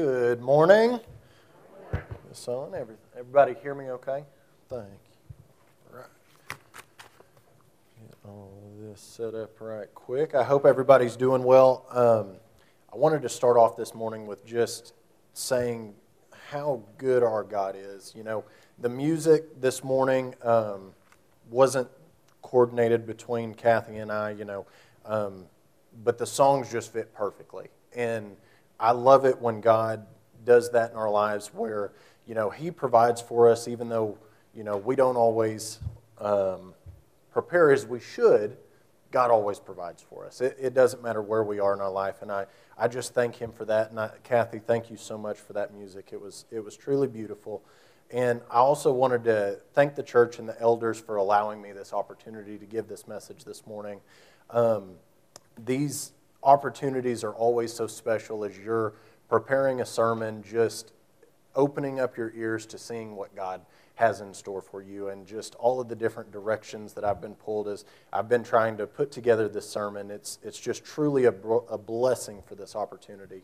Good morning. On. Everybody hear me okay? Thank you. Right. Get all this set up right quick. I hope everybody's doing well. Um, I wanted to start off this morning with just saying how good our God is. You know, the music this morning um, wasn't coordinated between Kathy and I, you know, um, but the songs just fit perfectly. And I love it when God does that in our lives where, you know, He provides for us even though, you know, we don't always um, prepare as we should. God always provides for us. It, it, doesn't matter where we are in our life. And I, I just thank Him for that. And I, Kathy, thank you so much for that music. It was, it was truly beautiful. And I also wanted to thank the church and the elders for allowing me this opportunity to give this message this morning. Um, these opportunities are always so special as you're preparing a sermon, just opening up your ears to seeing what God has in store for you and just all of the different directions that I've been pulled as I've been trying to put together this sermon. It's, it's just truly a, a blessing for this opportunity.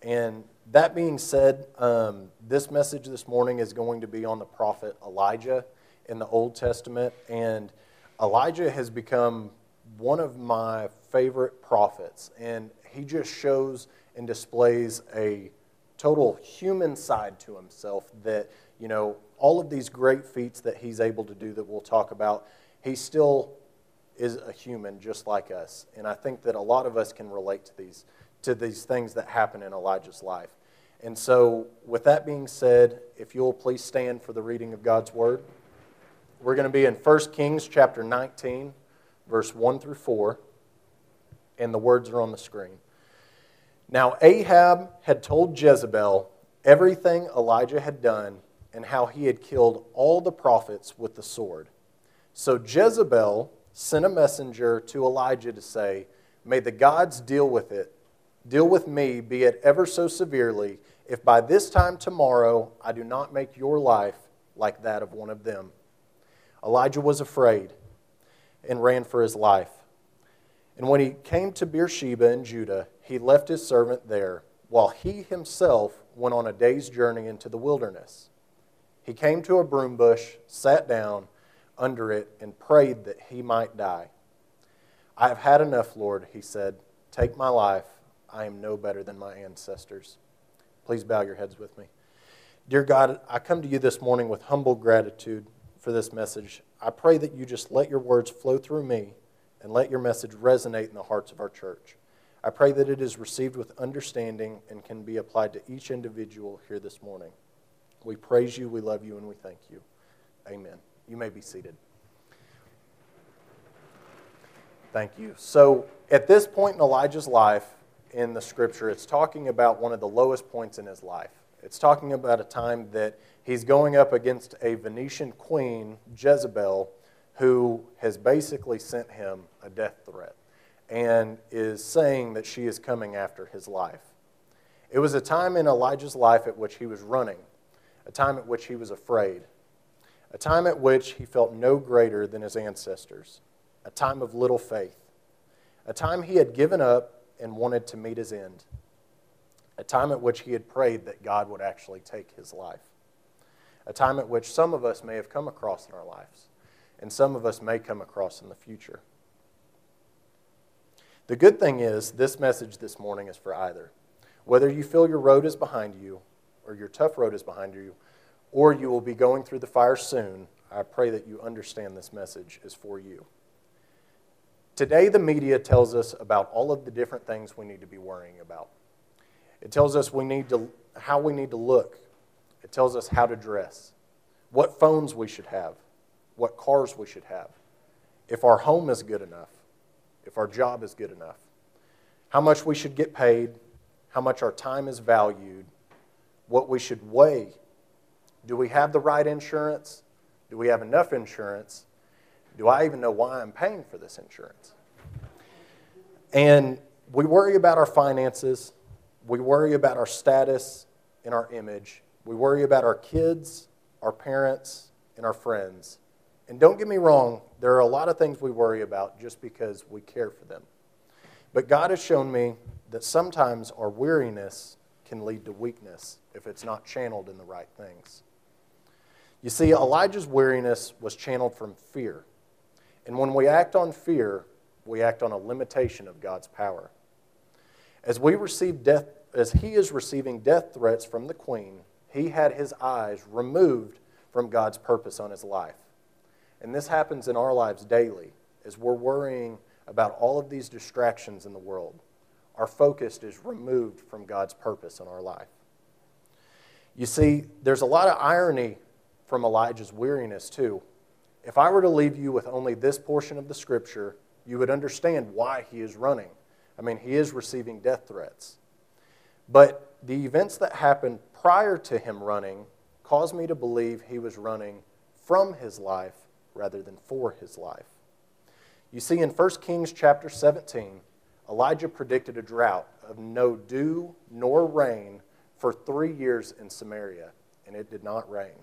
And that being said, um, this message this morning is going to be on the prophet Elijah in the Old Testament. And Elijah has become one of my favorite prophets, and he just shows and displays a total human side to himself that, you know, all of these great feats that he's able to do that we'll talk about, he still is a human just like us. And I think that a lot of us can relate to these, to these things that happen in Elijah's life. And so, with that being said, if you'll please stand for the reading of God's word. We're going to be in 1 Kings chapter 19, verse 1 through 4 and the words are on the screen. Now, Ahab had told Jezebel everything Elijah had done and how he had killed all the prophets with the sword. So Jezebel sent a messenger to Elijah to say, May the gods deal with it, deal with me, be it ever so severely, if by this time tomorrow I do not make your life like that of one of them. Elijah was afraid and ran for his life. And when he came to Beersheba in Judah, he left his servant there, while he himself went on a day's journey into the wilderness. He came to a broom bush, sat down under it, and prayed that he might die. I have had enough, Lord, he said. Take my life. I am no better than my ancestors. Please bow your heads with me. Dear God, I come to you this morning with humble gratitude for this message. I pray that you just let your words flow through me and let your message resonate in the hearts of our church. I pray that it is received with understanding and can be applied to each individual here this morning. We praise you, we love you, and we thank you. Amen. You may be seated. Thank you. So, at this point in Elijah's life in the scripture, it's talking about one of the lowest points in his life. It's talking about a time that he's going up against a Phoenician queen, Jezebel, who has basically sent him a death threat and is saying that she is coming after his life. It was a time in Elijah's life at which he was running, a time at which he was afraid, a time at which he felt no greater than his ancestors, a time of little faith, a time he had given up and wanted to meet his end, a time at which he had prayed that God would actually take his life, a time at which some of us may have come across in our lives and some of us may come across in the future. The good thing is, this message this morning is for either. Whether you feel your road is behind you, or your tough road is behind you, or you will be going through the fire soon, I pray that you understand this message is for you. Today, the media tells us about all of the different things we need to be worrying about. It tells us we need to, how we need to look. It tells us how to dress, what phones we should have, what cars we should have, if our home is good enough, if our job is good enough, how much we should get paid, how much our time is valued, what we should weigh. Do we have the right insurance? Do we have enough insurance? Do I even know why I'm paying for this insurance? And we worry about our finances. We worry about our status and our image. We worry about our kids, our parents, and our friends. And don't get me wrong, there are a lot of things we worry about just because we care for them. But God has shown me that sometimes our weariness can lead to weakness if it's not channeled in the right things. You see, Elijah's weariness was channeled from fear. And when we act on fear, we act on a limitation of God's power. As we receive death, as he is receiving death threats from the queen, he had his eyes removed from God's purpose on his life. And this happens in our lives daily as we're worrying about all of these distractions in the world. Our focus is removed from God's purpose in our life. You see, there's a lot of irony from Elijah's weariness, too. If I were to leave you with only this portion of the scripture, you would understand why he is running. I mean, he is receiving death threats. But the events that happened prior to him running caused me to believe he was running from his life rather than for his life. You see, in 1 Kings chapter 17, Elijah predicted a drought of no dew nor rain for three years in Samaria, and it did not rain.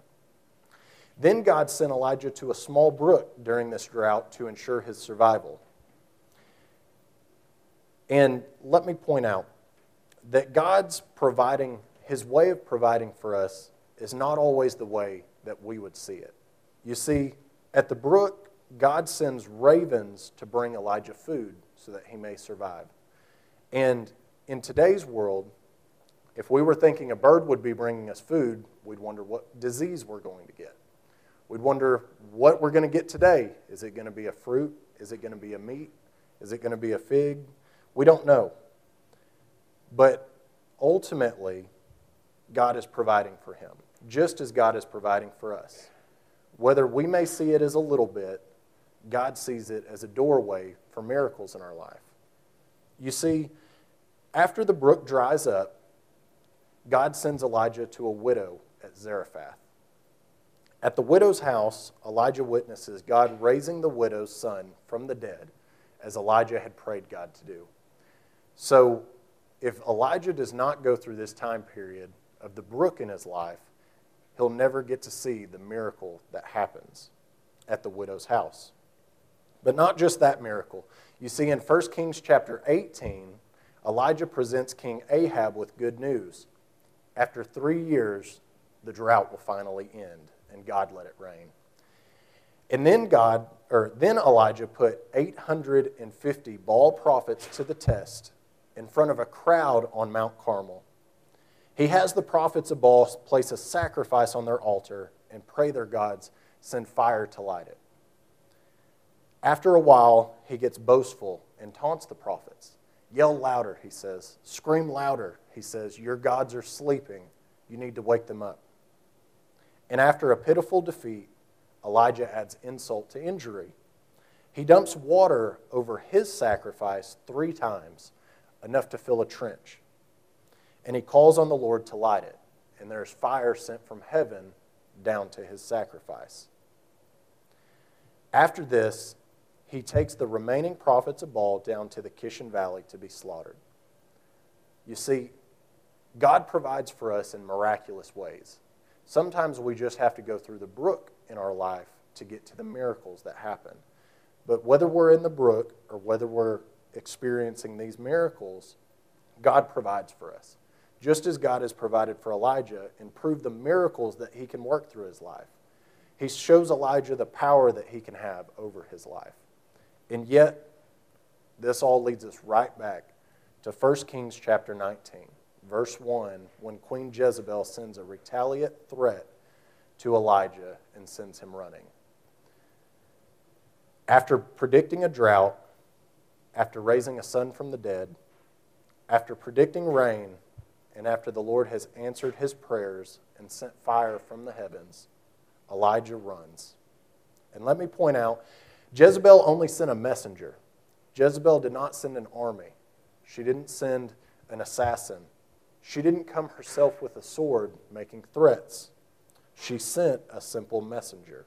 Then God sent Elijah to a small brook during this drought to ensure his survival. And let me point out that God's providing, his way of providing for us is not always the way that we would see it. You see, at the brook, God sends ravens to bring Elijah food so that he may survive. And in today's world, if we were thinking a bird would be bringing us food, we'd wonder what disease we're going to get. We'd wonder what we're going to get today. Is it going to be a fruit? Is it going to be a meat? Is it going to be a fig? We don't know. But ultimately, God is providing for him, just as God is providing for us. Whether we may see it as a little bit, God sees it as a doorway for miracles in our life. You see, after the brook dries up, God sends Elijah to a widow at Zarephath. At the widow's house, Elijah witnesses God raising the widow's son from the dead, as Elijah had prayed God to do. So, if Elijah does not go through this time period of the brook in his life, he'll never get to see the miracle that happens at the widow's house. But not just that miracle. You see, in 1 Kings chapter 18, Elijah presents King Ahab with good news. After three years, the drought will finally end and God let it rain. And then God, or then Elijah put 850 Baal prophets to the test in front of a crowd on Mount Carmel. He has the prophets of Baal place a sacrifice on their altar and pray their gods send fire to light it. After a while, he gets boastful and taunts the prophets. Yell louder, he says. Scream louder, he says. Your gods are sleeping. You need to wake them up. And after a pitiful defeat, Elijah adds insult to injury. He dumps water over his sacrifice three times, enough to fill a trench. And he calls on the Lord to light it. And there's fire sent from heaven down to his sacrifice. After this, he takes the remaining prophets of Baal down to the Kishon Valley to be slaughtered. You see, God provides for us in miraculous ways. Sometimes we just have to go through the brook in our life to get to the miracles that happen. But whether we're in the brook or whether we're experiencing these miracles, God provides for us. Just as God has provided for Elijah and proved the miracles that he can work through his life. He shows Elijah the power that he can have over his life. And yet, this all leads us right back to 1 Kings chapter 19 verse 1, when Queen Jezebel sends a retaliate threat to Elijah and sends him running. After predicting a drought, after raising a son from the dead, after predicting rain, and after the Lord has answered his prayers and sent fire from the heavens, Elijah runs. And let me point out Jezebel only sent a messenger. Jezebel did not send an army, she didn't send an assassin. She didn't come herself with a sword making threats. She sent a simple messenger,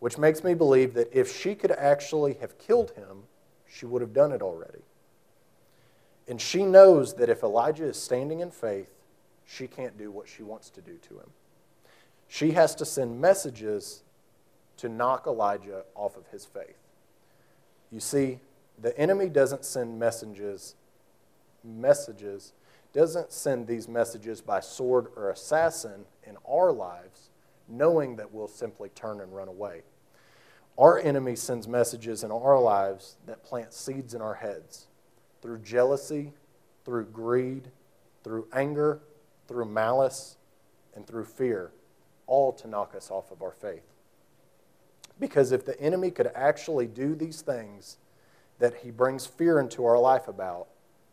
which makes me believe that if she could actually have killed him, she would have done it already. And she knows that if Elijah is standing in faith, she can't do what she wants to do to him. She has to send messages to knock Elijah off of his faith. You see, the enemy doesn't send messages messages doesn't send these messages by sword or assassin in our lives, knowing that we'll simply turn and run away. Our enemy sends messages in our lives that plant seeds in our heads through jealousy, through greed, through anger, through malice, and through fear, all to knock us off of our faith. Because if the enemy could actually do these things that he brings fear into our life about,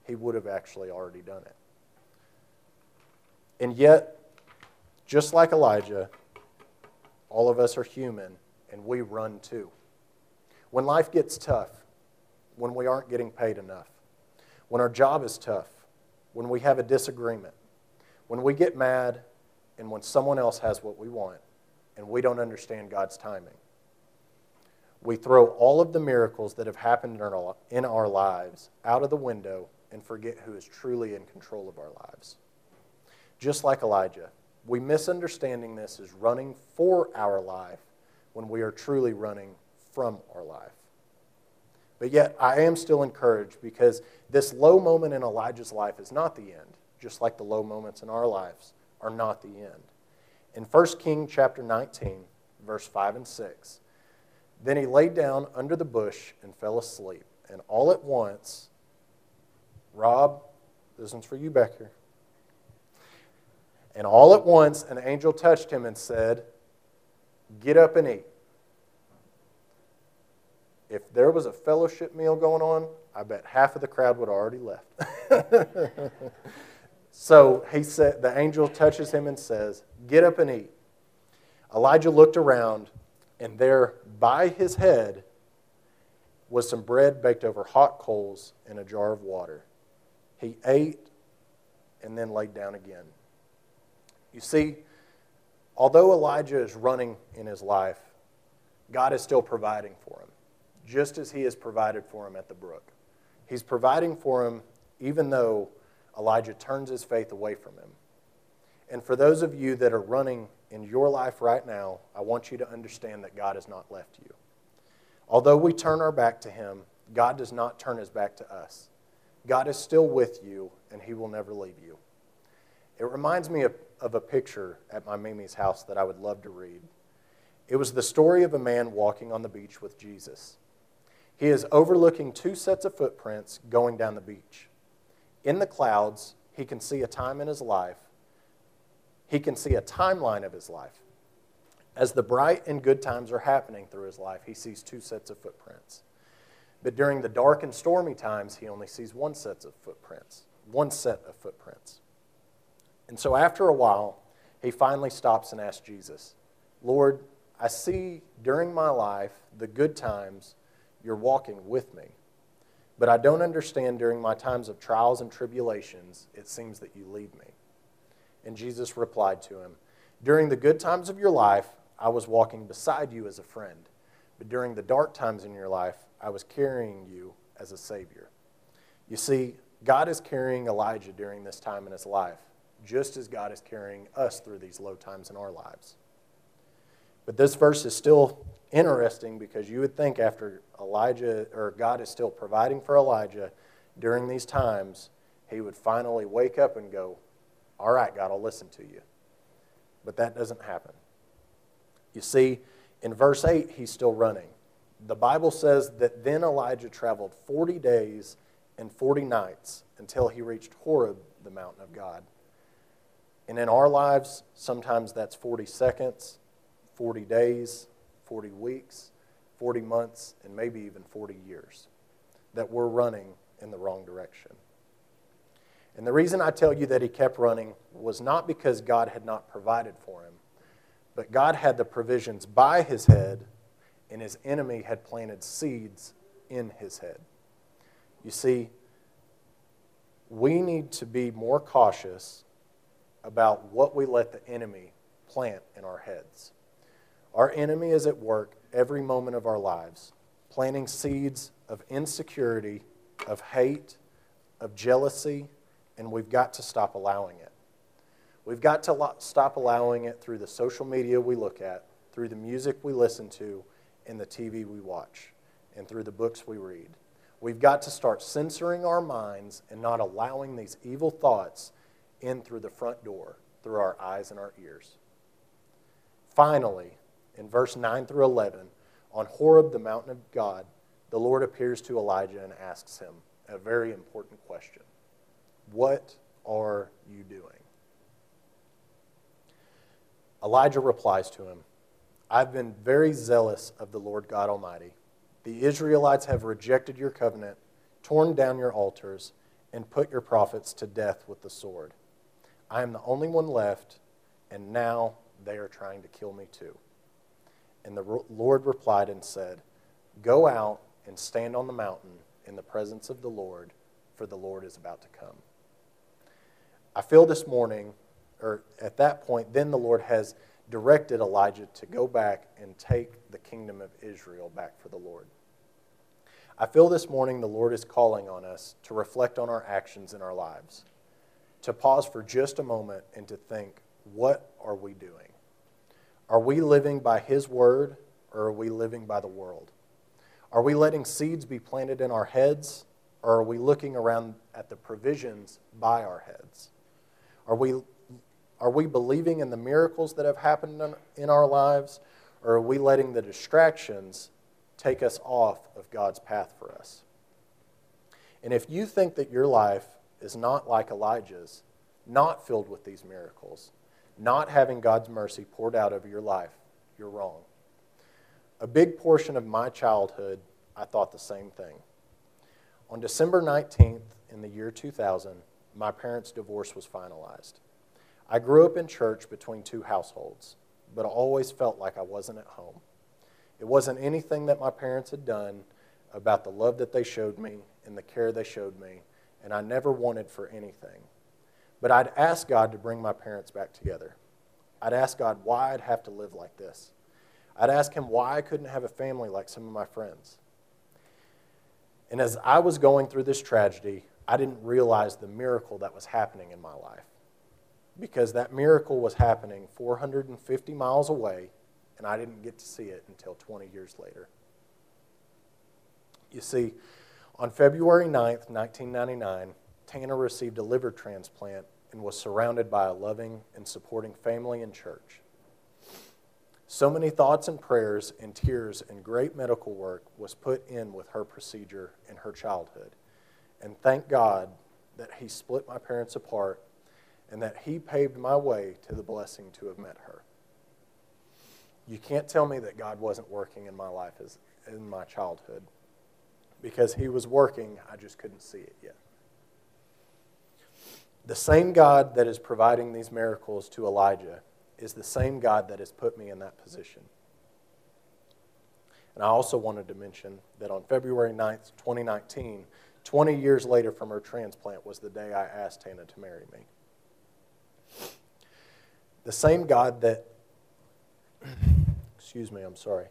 he would have actually already done it. And yet, just like Elijah, all of us are human and we run too. When life gets tough, when we aren't getting paid enough, when our job is tough, when we have a disagreement, when we get mad, and when someone else has what we want and we don't understand God's timing. We throw all of the miracles that have happened in our, lives out of the window and forget who is truly in control of our lives. Just like Elijah, we misunderstanding this as running for our life when we are truly running from our life. But yet, I am still encouraged because this low moment in Elijah's life is not the end, just like the low moments in our lives are not the end. In 1 King chapter 19, verse 5 and 6, then he lay down under the bush and fell asleep. And all at once, Rob, this one's for you back here. And all at once, an angel touched him and said, Get up and eat. If there was a fellowship meal going on, I bet half of the crowd would have already left. so he said, the angel touches him and says, Get up and eat. Elijah looked around, and there by his head was some bread baked over hot coals and a jar of water. He ate and then laid down again. You see, although Elijah is running in his life, God is still providing for him, just as he has provided for him at the brook. He's providing for him even though Elijah turns his faith away from him. And for those of you that are running in your life right now, I want you to understand that God has not left you. Although we turn our back to him, God does not turn his back to us. God is still with you, and he will never leave you. It reminds me of, of a picture at my Mimi's house that I would love to read. It was the story of a man walking on the beach with Jesus. He is overlooking two sets of footprints going down the beach. In the clouds, he can see a time in his life. He can see a timeline of his life. As the bright and good times are happening through his life, he sees two sets of footprints. But during the dark and stormy times, he only sees one set of footprints, one set of footprints. And so after a while, he finally stops and asks Jesus, Lord, I see during my life the good times you're walking with me. But I don't understand during my times of trials and tribulations, it seems that you leave me. And Jesus replied to him, During the good times of your life, I was walking beside you as a friend. But during the dark times in your life, I was carrying you as a Savior. You see, God is carrying Elijah during this time in his life, just as God is carrying us through these low times in our lives. But this verse is still interesting because you would think after Elijah, or God is still providing for Elijah during these times, he would finally wake up and go, All right, God, I'll listen to you. But that doesn't happen. You see, in verse 8, he's still running the Bible says that then Elijah traveled 40 days and 40 nights until he reached Horeb, the mountain of God. And in our lives, sometimes that's 40 seconds, 40 days, 40 weeks, 40 months, and maybe even 40 years that we're running in the wrong direction. And the reason I tell you that he kept running was not because God had not provided for him, but God had the provisions by his head and his enemy had planted seeds in his head. You see, we need to be more cautious about what we let the enemy plant in our heads. Our enemy is at work every moment of our lives, planting seeds of insecurity, of hate, of jealousy, and we've got to stop allowing it. We've got to stop allowing it through the social media we look at, through the music we listen to, in the TV we watch and through the books we read. We've got to start censoring our minds and not allowing these evil thoughts in through the front door, through our eyes and our ears. Finally, in verse 9 through 11, on Horeb, the mountain of God, the Lord appears to Elijah and asks him a very important question What are you doing? Elijah replies to him, I've been very zealous of the Lord God Almighty. The Israelites have rejected your covenant, torn down your altars, and put your prophets to death with the sword. I am the only one left, and now they are trying to kill me too. And the Lord replied and said, Go out and stand on the mountain in the presence of the Lord, for the Lord is about to come. I feel this morning, or at that point, then the Lord has directed Elijah to go back and take the kingdom of Israel back for the Lord. I feel this morning the Lord is calling on us to reflect on our actions in our lives, to pause for just a moment and to think, what are we doing? Are we living by His word or are we living by the world? Are we letting seeds be planted in our heads or are we looking around at the provisions by our heads? Are we, are we believing in the miracles that have happened in our lives or are we letting the distractions take us off of God's path for us? And if you think that your life is not like Elijah's, not filled with these miracles, not having God's mercy poured out over your life, you're wrong. A big portion of my childhood, I thought the same thing. On December 19th, in the year 2000, my parents' divorce was finalized. I grew up in church between two households, but I always felt like I wasn't at home. It wasn't anything that my parents had done about the love that they showed me and the care they showed me, and I never wanted for anything. But I'd ask God to bring my parents back together. I'd ask God why I'd have to live like this. I'd ask Him why I couldn't have a family like some of my friends. And as I was going through this tragedy, I didn't realize the miracle that was happening in my life. Because that miracle was happening 450 miles away, and I didn't get to see it until 20 years later. You see, on February 9th, 1999, Tana received a liver transplant and was surrounded by a loving and supporting family and church. So many thoughts and prayers and tears and great medical work was put in with her procedure in her childhood. And thank God that He split my parents apart and that He paved my way to the blessing to have met her. You can't tell me that God wasn't working in my life as in my childhood because He was working, I just couldn't see it yet. The same God that is providing these miracles to Elijah is the same God that has put me in that position. And I also wanted to mention that on February 9th, 2019, 20 years later from her transplant, was the day I asked Tana to marry me. The same God that, excuse me, I'm sorry.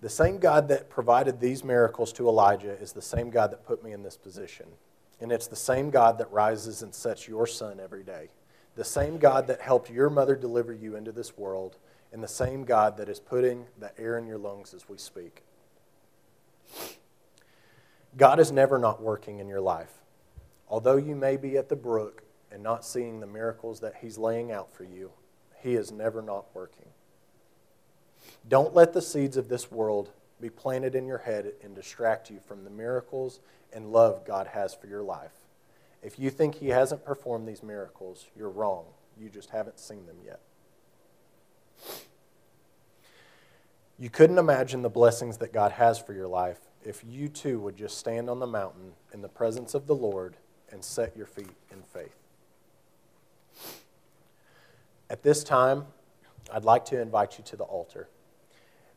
The same God that provided these miracles to Elijah is the same God that put me in this position. And it's the same God that rises and sets your sun every day. The same God that helped your mother deliver you into this world, and the same God that is putting the air in your lungs as we speak. God is never not working in your life. Although you may be at the brook and not seeing the miracles that He's laying out for you, He is never not working. Don't let the seeds of this world be planted in your head and distract you from the miracles and love God has for your life. If you think He hasn't performed these miracles, you're wrong. You just haven't seen them yet. You couldn't imagine the blessings that God has for your life if you too would just stand on the mountain in the presence of the Lord and set your feet in faith. At this time, I'd like to invite you to the altar.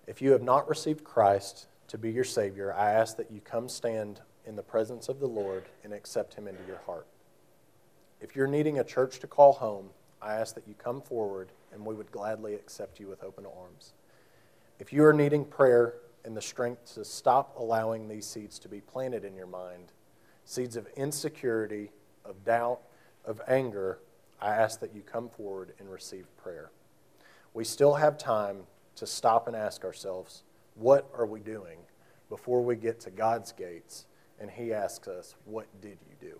If you have not received Christ to be your Savior, I ask that you come stand in the presence of the Lord and accept Him into your heart. If you're needing a church to call home, I ask that you come forward and we would gladly accept you with open arms. If you are needing prayer and the strength to stop allowing these seeds to be planted in your mind, seeds of insecurity, of doubt, of anger, I ask that you come forward and receive prayer. We still have time to stop and ask ourselves, what are we doing? before we get to God's gates and He asks us, What did you do?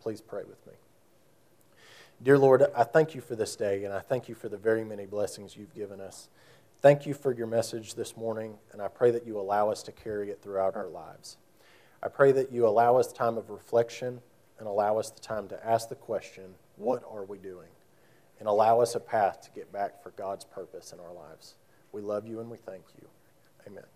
Please pray with me. Dear Lord, I thank you for this day, and I thank you for the very many blessings you've given us. Thank you for your message this morning, and I pray that you allow us to carry it throughout our lives. I pray that you allow us time of reflection and allow us the time to ask the question, What are we doing? And allow us a path to get back for God's purpose in our lives. We love you and we thank you. Amen.